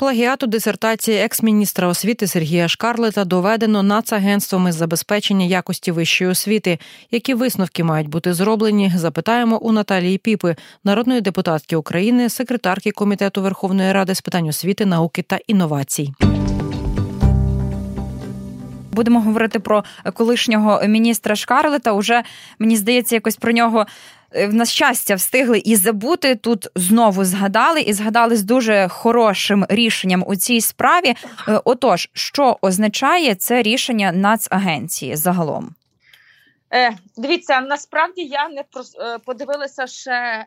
плагіату дисертації екс-міністра освіти Сергія Шкарлета доведено Нацагентством із забезпечення якості вищої освіти. Які висновки мають бути зроблені? Запитаємо у Наталії Піпи, народної депутатки України, секретарки комітету Верховної Ради з питань освіти, науки та інновацій. Будемо говорити про колишнього міністра Шкарлета. Уже мені здається, якось про нього Е, на щастя встигли і забути тут знову згадали і згадали з дуже хорошим рішенням у цій справі. Е, отож, що означає це рішення Нацагенції загалом? Е, Дивіться, насправді я не е, подивилася ще е,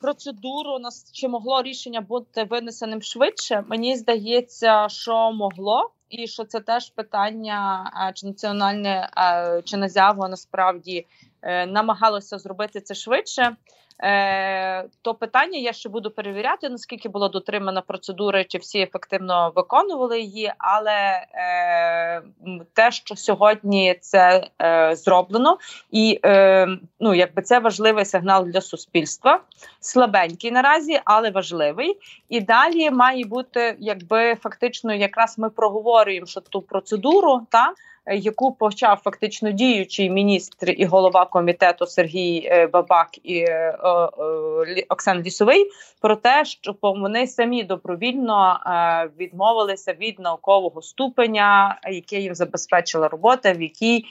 процедуру. чи могло рішення бути винесеним швидше. Мені здається, що могло, і що це теж питання, чи національне чи назяво насправді Е, намагалося зробити це швидше. Е, то питання я ще буду перевіряти, наскільки була дотримана процедура, чи всі ефективно виконували її. Але е, те, що сьогодні це е, зроблено, і е, ну якби це важливий сигнал для суспільства, слабенький наразі, але важливий. І далі має бути, якби фактично, якраз ми проговорюємо, що ту процедуру та. Яку почав фактично діючий міністр і голова комітету Сергій е, Бабак і е, Оксан Лісовий, про те, що вони самі добровільно відмовилися від наукового ступеня, яке їм забезпечила робота, в якій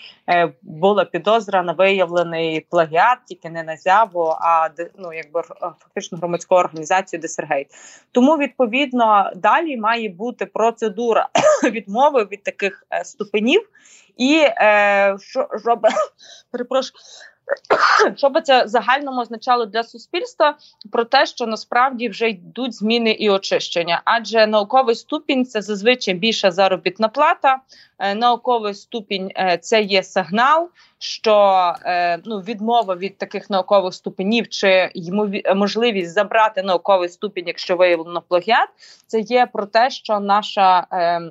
була підозра на виявлений плагіат, тільки не НАЗЯВО, а ну якби фактично громадську організацію Дисергейт. Тому відповідно далі має бути процедура відмови від таких ступенів. І е, що щоб, перепрошую, що би це загальному означало для суспільства про те, що насправді вже йдуть зміни і очищення, адже науковий ступінь це зазвичай більша заробітна плата. Е, науковий ступінь е, це є сигнал, що е, ну відмова від таких наукових ступенів чи можливість забрати науковий ступінь, якщо виявлено плагіат, це є про те, що наша Е,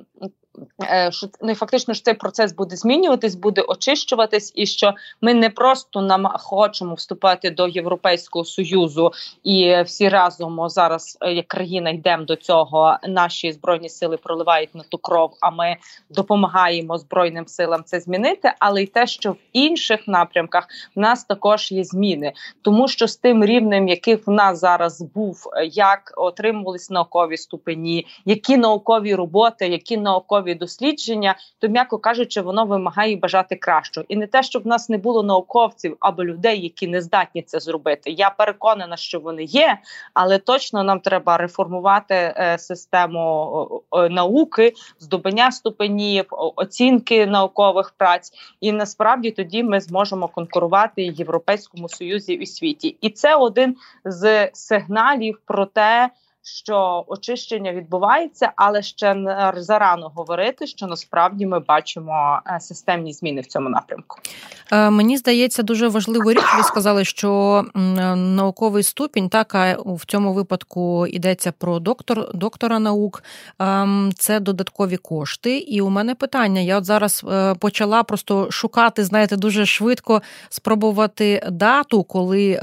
що ну, фактично що цей процес буде змінюватись, буде очищуватись, і що ми не просто нам хочемо вступати до Європейського союзу і всі разом зараз, е, як країна, йдемо до цього. Наші збройні сили проливають на ту кров. А ми допомагаємо збройним силам це змінити. Але й те, що в інших напрямках в нас також є зміни, тому що з тим рівнем, який в нас зараз був, е, як отримувались наукові ступені, які наукові роботи, які наукові наукові дослідження, то м'яко кажучи, воно вимагає бажати кращого, і не те, щоб в нас не було науковців або людей, які не здатні це зробити. Я переконана, що вони є, але точно нам треба реформувати е, систему е, науки, здобання ступенів, оцінки наукових праць, і насправді тоді ми зможемо конкурувати в європейському союзі і світі, і це один з сигналів про те що очищення відбувається, але ще зарано говорити, що насправді ми бачимо е, системні зміни в цьому напрямку. Е, мені здається, дуже важливу річ. Ви сказали, що науковий ступінь, так а в цьому випадку йдеться про доктор доктора наук. Ем, це додаткові кошти. І у мене питання: я от зараз е, почала просто шукати, знаєте, дуже швидко спробувати дату, коли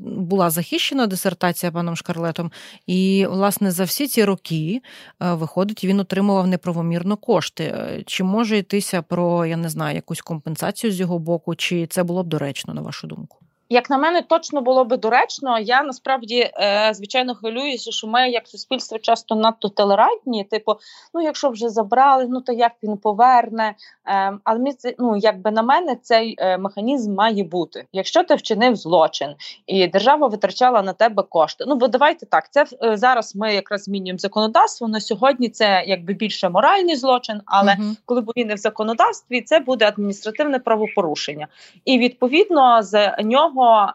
була захищена дисертація паном Шкарлетом. І, власне, за всі ці роки, е, виходить, він отримував неправомірно кошти. Е, чи може йтися про, я не знаю, якусь компенсацію з його боку, чи це було б доречно, на вашу думку? Як на мене, точно було би доречно. Я насправді е, звичайно хвилююся, що ми, як суспільство, часто надто толерантні. Типу, ну якщо вже забрали, ну то як він поверне. Е, але ми це ну якби на мене цей е, механізм має бути. Якщо ти вчинив злочин і держава витрачала на тебе кошти. Ну бо давайте так. Це е, зараз ми якраз змінюємо законодавство. На сьогодні це якби більше моральний злочин, але uh коли буде не в законодавстві, це буде адміністративне правопорушення, і відповідно з нього нього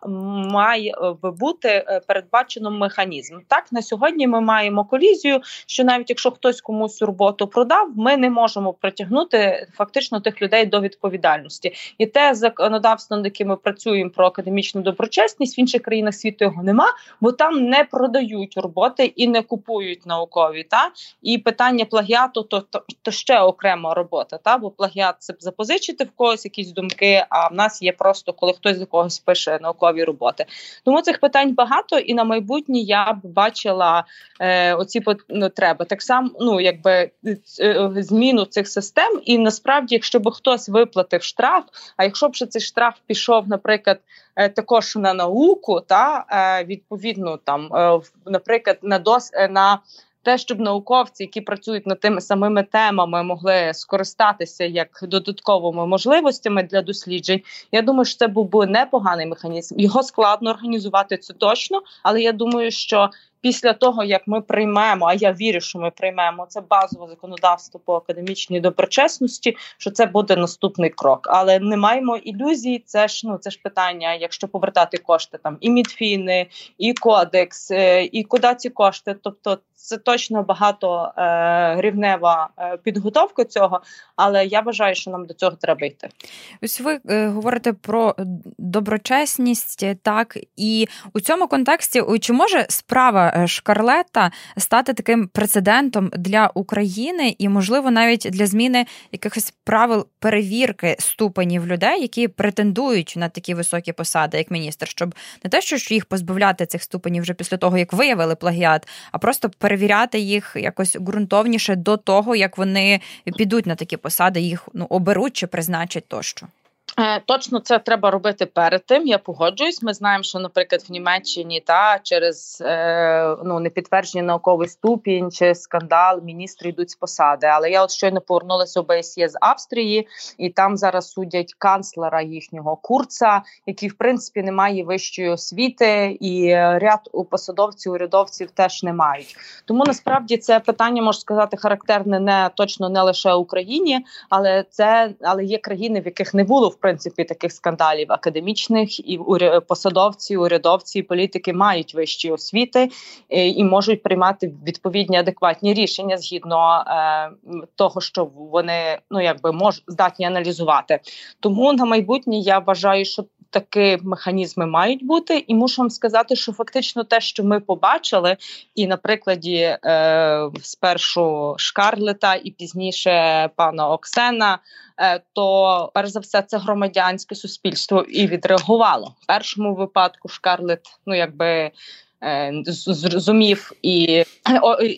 має е, бути е, передбачено механізм. Так на сьогодні ми маємо колізію, що навіть якщо хтось комусь роботу продав, ми не можемо притягнути фактично тих людей до відповідальності. І те законодавство, над яким ми працюємо про академічну доброчесність в інших країнах світу його нема, бо там не продають роботи і не купують наукові. Та і питання плагіату, то то, то ще окрема робота. Та бо плагіат це запозичити в когось якісь думки. А в нас є просто коли хтось за когось пише пише наукові роботи. Тому цих питань багато, і на майбутнє я б бачила е, оці потреби. Так само, ну якби е, зміну цих систем, і насправді, якщо б хтось виплатив штраф, а якщо б ще цей штраф пішов, наприклад. Е, також на науку, та е, відповідно там, е, наприклад, на дос на те, щоб науковці, які працюють над тими самими темами, могли скористатися як додатковими можливостями для досліджень. Я думаю, що це був би непоганий механізм. Його складно організувати це точно, але я думаю, що після того як ми приймемо, а я вірю, що ми приймемо це базове законодавство по академічній доброчесності, що це буде наступний крок. Але не маємо ілюзій. Це ж ну це ж питання, якщо повертати кошти там і Мідфіни, і кодекс, е, і куди ці кошти, тобто. Це точно багато е, рівнева е, підготовка цього, але я вважаю, що нам до цього треба йти. Ось ви е, говорите про доброчесність, так і у цьому контексті чи може справа Шкарлета стати таким прецедентом для України і, можливо, навіть для зміни якихось правил перевірки ступенів людей, які претендують на такі високі посади, як міністр, щоб не те, що їх позбавляти цих ступенів вже після того, як виявили плагіат, а просто перевіряти їх якось ґрунтовніше до того, як вони підуть на такі посади, їх ну оберуть чи призначать тощо. Е, точно це треба робити перед тим. Я погоджуюсь. Ми знаємо, що, наприклад, в Німеччині та через е, ну непідтверджений науковий ступінь чи скандал міністри йдуть з посади. Але я от щойно повернулася ОБСЄ з Австрії, і там зараз судять канцлера їхнього курца, який в принципі не має вищої освіти, і ряд у посадовців урядовців теж не мають. Тому насправді це питання можна сказати характерне не точно не лише Україні, але це але є країни, в яких не було в принципі таких скандалів академічних, і посадовці, урядовці, і політики мають вищі освіти і, і можуть приймати відповідні адекватні рішення згідно е, того, що вони ну якби мож здатні аналізувати. Тому на майбутнє я вважаю, що такі механізми мають бути, і мушу вам сказати, що фактично те, що ми побачили, і на прикладі е, спершу Шкарлета, і пізніше пана Оксена, е, то перш за все це громадянське суспільство і відреагувало в першому випадку. Шкарлет, ну якби. Е, зрозумів і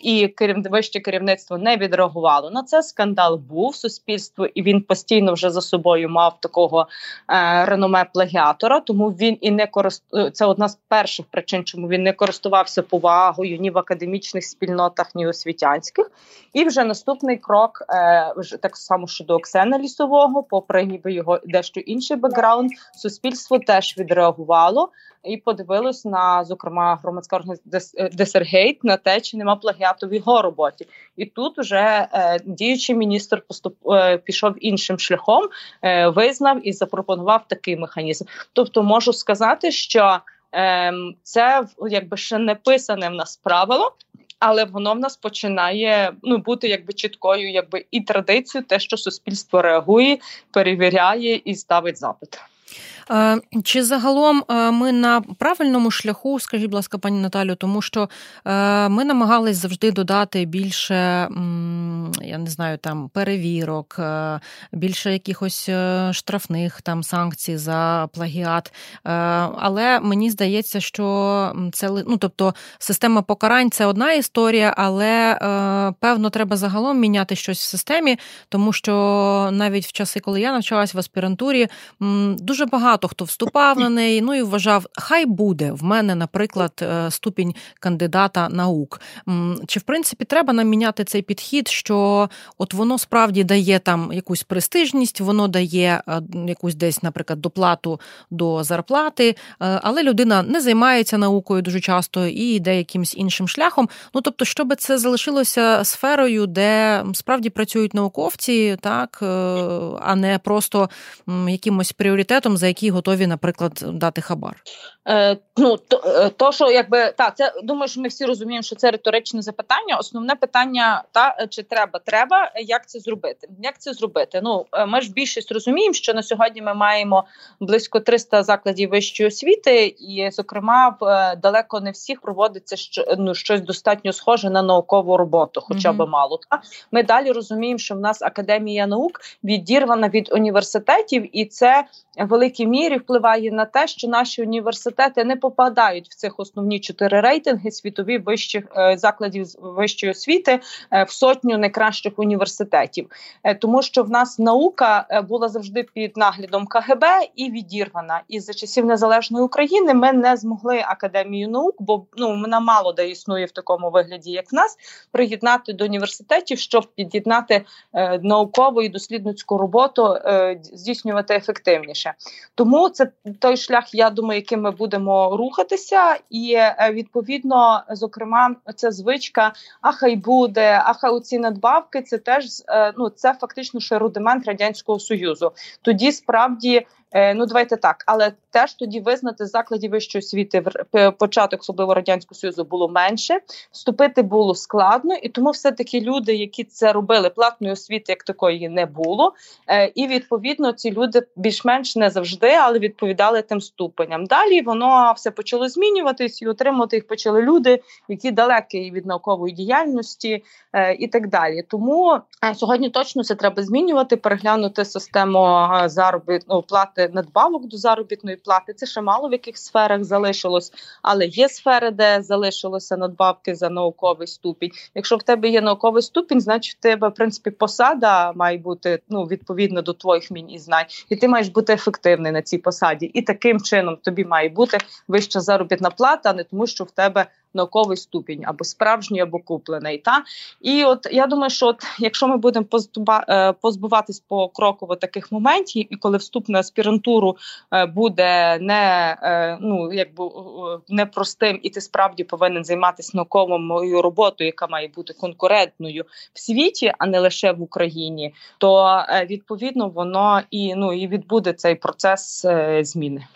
і керів, вище керівництво не відреагувало на це. Скандал був суспільство, і він постійно вже за собою мав такого е, реноме плагіатора. Тому він і не корист... це одна з перших причин, чому він не користувався повагою ні в академічних спільнотах, ні освітянських. І вже наступний крок, е, вже так само щодо Оксена Лісового, попри ніби його дещо інший бекграунд, суспільство теж відреагувало і подивилось на зокрема громадська організація Дисергейт на те, чи нема плагіату в його роботі. І тут вже е, діючий міністр поступ е, пішов іншим шляхом, е, визнав і запропонував такий механізм. Тобто, можу сказати, що е, це якби ще не писане в нас правило. Але воно в нас починає ну бути якби чіткою, якби і традицією, те, що суспільство реагує, перевіряє і ставить запит. Е, чи загалом е, ми на правильному шляху, скажіть, будь ласка, пані Наталю, тому що е, ми намагались завжди додати більше, я не знаю, там перевірок, більше якихось штрафних там санкцій за плагіат. Але мені здається, що це ну, тобто система покарань це одна історія, але певно треба загалом міняти щось в системі, тому що навіть в часи, коли я навчалась в аспірантурі, дуже багато багато хто вступав на неї. Ну і вважав, хай буде в мене, наприклад, е, ступінь кандидата наук. Чи в принципі треба нам міняти цей підхід, що от воно справді дає там якусь престижність, воно дає е, якусь десь, наприклад, доплату до зарплати, е, але людина не займається наукою дуже часто і йде якимось іншим шляхом. Ну тобто, щоб це залишилося сферою, де справді працюють науковці, так а не просто якимось пріоритетом, за який які готові, наприклад, дати хабар? Е, Ну то, е, то, що якби так, це думаю, що ми всі розуміємо, що це риторичне запитання. Основне питання та чи треба треба. Як це зробити? Як це зробити? Ну ми ж більшість розуміємо, що на сьогодні ми маємо близько 300 закладів вищої освіти, і, зокрема, в далеко не всіх проводиться що ну щось достатньо схоже на наукову роботу, хоча mm-hmm. б мало. Та ми далі розуміємо, що в нас академія наук відірвана від університетів, і це в великій мірі впливає на те, що наші університети не попадають в цих основні чотири рейтинги світові вищих е, закладів вищої освіти е, в сотню найкращих університетів, е, тому що в нас наука була завжди під наглядом КГБ і відірвана. І за часів незалежної України ми не змогли академію наук, бо ну вона мало де існує в такому вигляді, як в нас, приєднати до університетів, щоб під'єднати наукову і дослідницьку роботу, здійснювати ефективніше. Тому це той шлях, я думаю, яким ми будемо рухатися, і відповідно, зокрема, ця звичка, а хай буде, а хай ці надбавки, це теж е, ну це фактично ще рудимент радянського союзу. Тоді справді Е, ну давайте так, але теж тоді визнати закладів вищої освіти в початок, особливо радянського союзу, було менше. Вступити було складно, і тому все таки люди, які це робили, платної освіти як такої не було. Е, і відповідно ці люди більш-менш не завжди, але відповідали тим ступеням. Далі воно все почало змінюватись і отримувати їх почали люди, які далекі від наукової діяльності е, і так далі. Тому сьогодні точно це треба змінювати, переглянути систему заробітну плати надбавок до заробітної плати. Це ще мало в яких сферах залишилось, але є сфери, де залишилося надбавки за науковий ступінь. Якщо в тебе є науковий ступінь, значить в тебе в принципі посада має бути ну відповідно до твоїх мінь і знань, і ти маєш бути ефективний на цій посаді. І таким чином тобі має бути вища заробітна плата, а не тому, що в тебе науковий ступінь або справжній, або куплений. Та і от я думаю, що от якщо ми будемо е, позбуватись покроково таких моментів, і коли вступ на аспірантуру е, буде не е, ну якби непростим, і ти справді повинен займатися науковою роботою, яка має бути конкурентною в світі, а не лише в Україні, то відповідно воно і ну і відбуде цей процес зміни.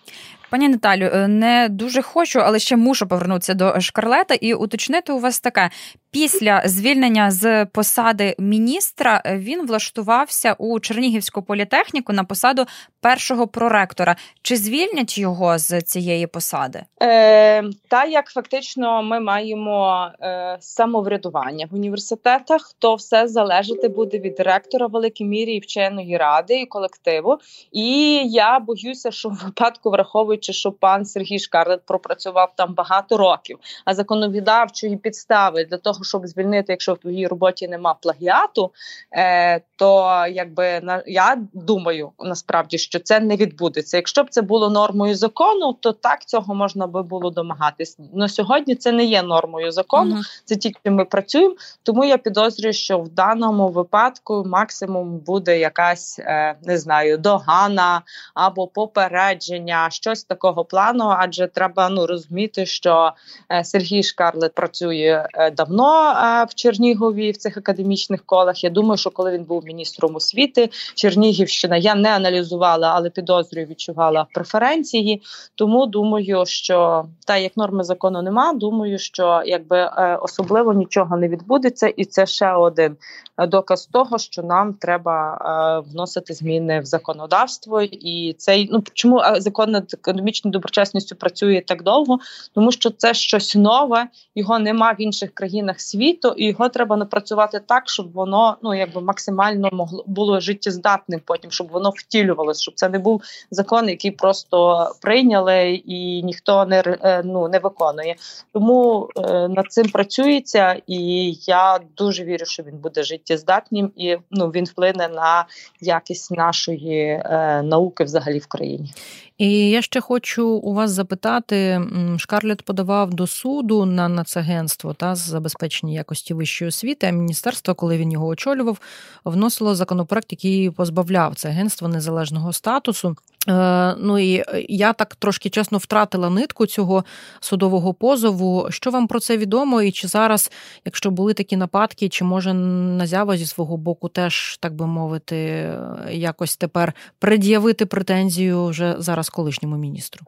Пані Наталю, е, не дуже хочу, але ще мушу повернутися до Шкарлета і уточнити у вас таке: Після звільнення з посади міністра е, він влаштувався у Чернігівську політехніку на посаду першого проректора. Чи звільнять його з цієї посади? Е, Та як фактично ми маємо е, самоврядування в університетах, то все залежати буде від ректора в великій мірі і вченої ради і колективу. І я боюся, що в випадку, враховуючи, що пан Сергій Шкарлет пропрацював там багато років, а законодавчої підстави для того щоб звільнити, якщо в твоїй роботі нема плагіату, е, то якби на я думаю насправді, що це не відбудеться. Якщо б це було нормою закону, то так цього можна би було домагатись. На сьогодні це не є нормою закону, uh-huh. це тільки ми працюємо. Тому я підозрюю, що в даному випадку максимум буде якась е, не знаю, догана або попередження, щось такого плану. Адже треба ну розуміти, що е, Сергій Шкарлет працює е, давно в Чернігові в цих академічних колах. Я думаю, що коли він був міністром освіти, Чернігівщина я не аналізувала, але підозрюю, відчувала преференції. Тому думаю, що та як норми закону нема, думаю, що якби е, особливо нічого не відбудеться, і це ще один доказ того, що нам треба е, вносити зміни в законодавство. І цей ну чому закон над економічною доброчесністю працює так довго, тому що це щось нове, його нема в інших країнах світу, і його треба напрацювати так, щоб воно ну якби максимально могло було життєздатним. Потім щоб воно втілювалося, щоб це не був закон, який просто прийняли і ніхто не е, ну не виконує. Тому е, над цим працюється, і я дуже вірю, що він буде життєздатним і ну він вплине на якість нашої е, науки взагалі в країні. І я ще хочу у вас запитати: Шкарлет подавав до суду на нацагентство та з забезпечення якості вищої освіти. А міністерство, коли він його очолював, вносило законопроект, який позбавляв це агентство незалежного статусу. Е, ну і я так трошки чесно втратила нитку цього судового позову. Що вам про це відомо? І чи зараз, якщо були такі нападки, чи може Назява зі свого боку теж, так би мовити, якось тепер пред'явити претензію вже зараз колишньому міністру?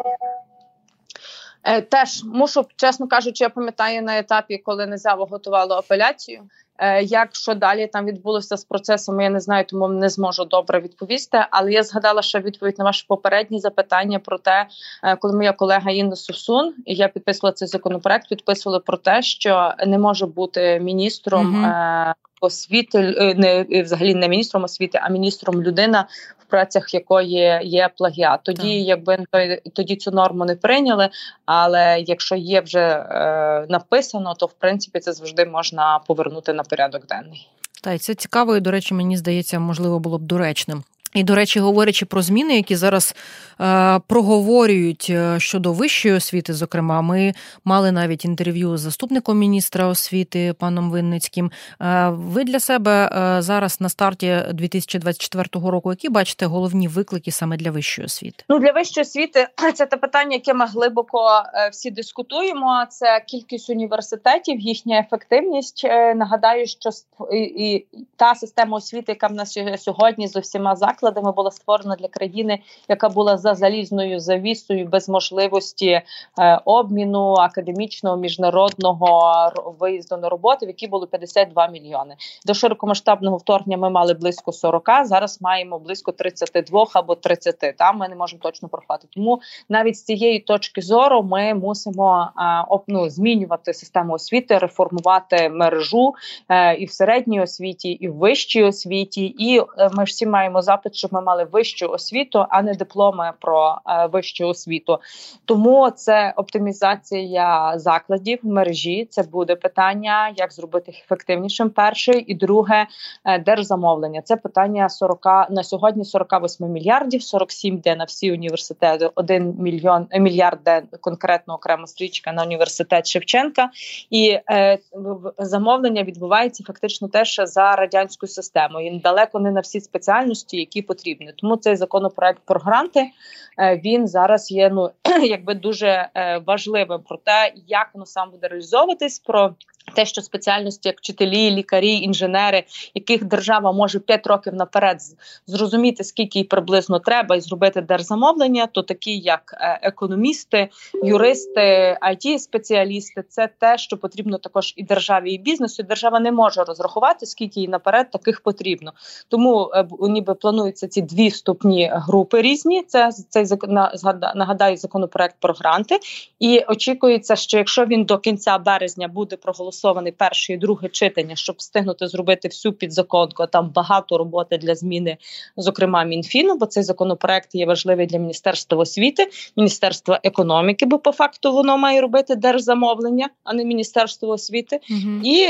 Е, теж мушу чесно кажучи, я пам'ятаю на етапі, коли Незява готувала апеляцію. Е, як що далі там відбулося з процесом, я не знаю, тому не зможу добре відповісти. Але я згадала ще відповідь на ваше попереднє запитання про те, е, коли моя колега Інна Сусун і я підписувала цей законопроект, підписували про те, що не може бути міністром. Mm-hmm. Освіти не взагалі не міністром освіти, а міністром людина, в працях якої є плагіат. Тоді, так. якби тоді цю норму не прийняли. Але якщо є вже е, написано, то в принципі це завжди можна повернути на порядок денний. Та й це цікаво, і до речі, мені здається, можливо було б доречним. І, до речі, говорячи про зміни, які зараз е, проговорюють е, щодо вищої освіти, зокрема, ми мали навіть інтерв'ю з заступником міністра освіти паном Винницьким. Е, ви для себе е, зараз на старті 2024 року, які бачите головні виклики саме для вищої освіти? Ну для вищої освіти це те питання, яке ми глибоко е, всі дискутуємо. Це кількість університетів, їхня ефективність. Е, нагадаю, що і, і та система освіти, яка в нас сьогодні з усіма закладами, закладами була створена для країни, яка була за залізною завісою, без можливості е, обміну академічного міжнародного виїзду на роботу, в які було 52 мільйони. До широкомасштабного вторгнення ми мали близько 40, Зараз маємо близько 32 або 30. Там ми не можемо точно порахувати. Тому навіть з цієї точки зору ми мусимо е, ну, змінювати систему освіти, реформувати мережу е, і в середній освіті, і в вищій освіті. І е, ми всі маємо запит запит, щоб ми мали вищу освіту, а не дипломи про е, вищу освіту. Тому це оптимізація закладів мережі. Це буде питання, як зробити їх ефективнішим. Перше і друге е, держзамовлення. Це питання 40, на сьогодні 48 мільярдів, 47 де на всі університети, 1 мільйон е, мільярд де конкретно окрема стрічка на університет Шевченка, і е, замовлення відбувається фактично теж за радянською системою. І далеко не на всі спеціальності, які які потрібні. Тому цей законопроект про гранти е, він зараз є ну якби дуже е, важливим про те, як воно сам буде реалізовуватись. про те, що спеціальності, як вчителі, лікарі, інженери, яких держава може 5 років наперед зрозуміти, скільки їй приблизно треба, і зробити держзамовлення, то такі, як е, економісти, юристи, it спеціалісти це те, що потрібно також і державі, і бізнесу. Держава не може розрахувати, скільки їй наперед таких потрібно. Тому ніби плануються ці дві вступні групи різні. Це цей нагадаю законопроект про гранти, і очікується, що якщо він до кінця березня буде проголосований, проголосований перше і друге читання, щоб встигнути зробити всю підзаконку. Там багато роботи для зміни, зокрема мінфіну, бо цей законопроект є важливий для міністерства освіти, міністерства економіки, бо по факту воно має робити держзамовлення, а не міністерство освіти. Угу. І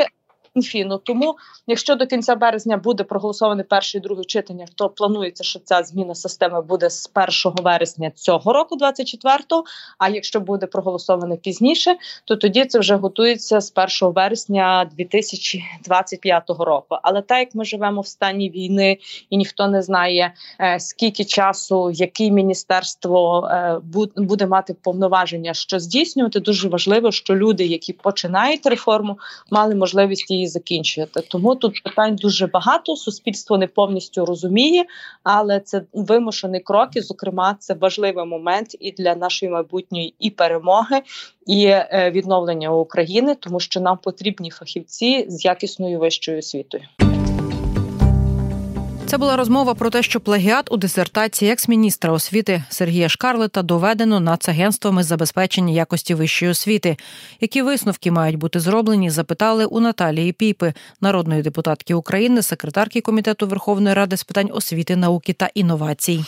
Мінфіну. Тому, якщо до кінця березня буде проголосоване перше і друге читання, то планується, що ця зміна системи буде з 1 вересня цього року, 24-го, А якщо буде проголосоване пізніше, то тоді це вже готується з 1 вересня 2025 року. Але так як ми живемо в стані війни і ніхто не знає, е, скільки часу яке міністерство е, буде мати повноваження, що здійснювати, дуже важливо, що люди, які починають реформу, мали можливість її її закінчуєте. Тому тут питань дуже багато. Суспільство не повністю розуміє, але це вимушений крок. І, зокрема, це важливий момент і для нашої майбутньої і перемоги, і е, відновлення України, тому що нам потрібні фахівці з якісною вищою освітою. Це була розмова про те, що плагіат у дисертації екс-міністра освіти Сергія Шкарлета доведено нацагентствами забезпечення якості вищої освіти. Які висновки мають бути зроблені? Запитали у Наталії Піпи, народної депутатки України, секретарки комітету Верховної Ради з питань освіти, науки та інновацій.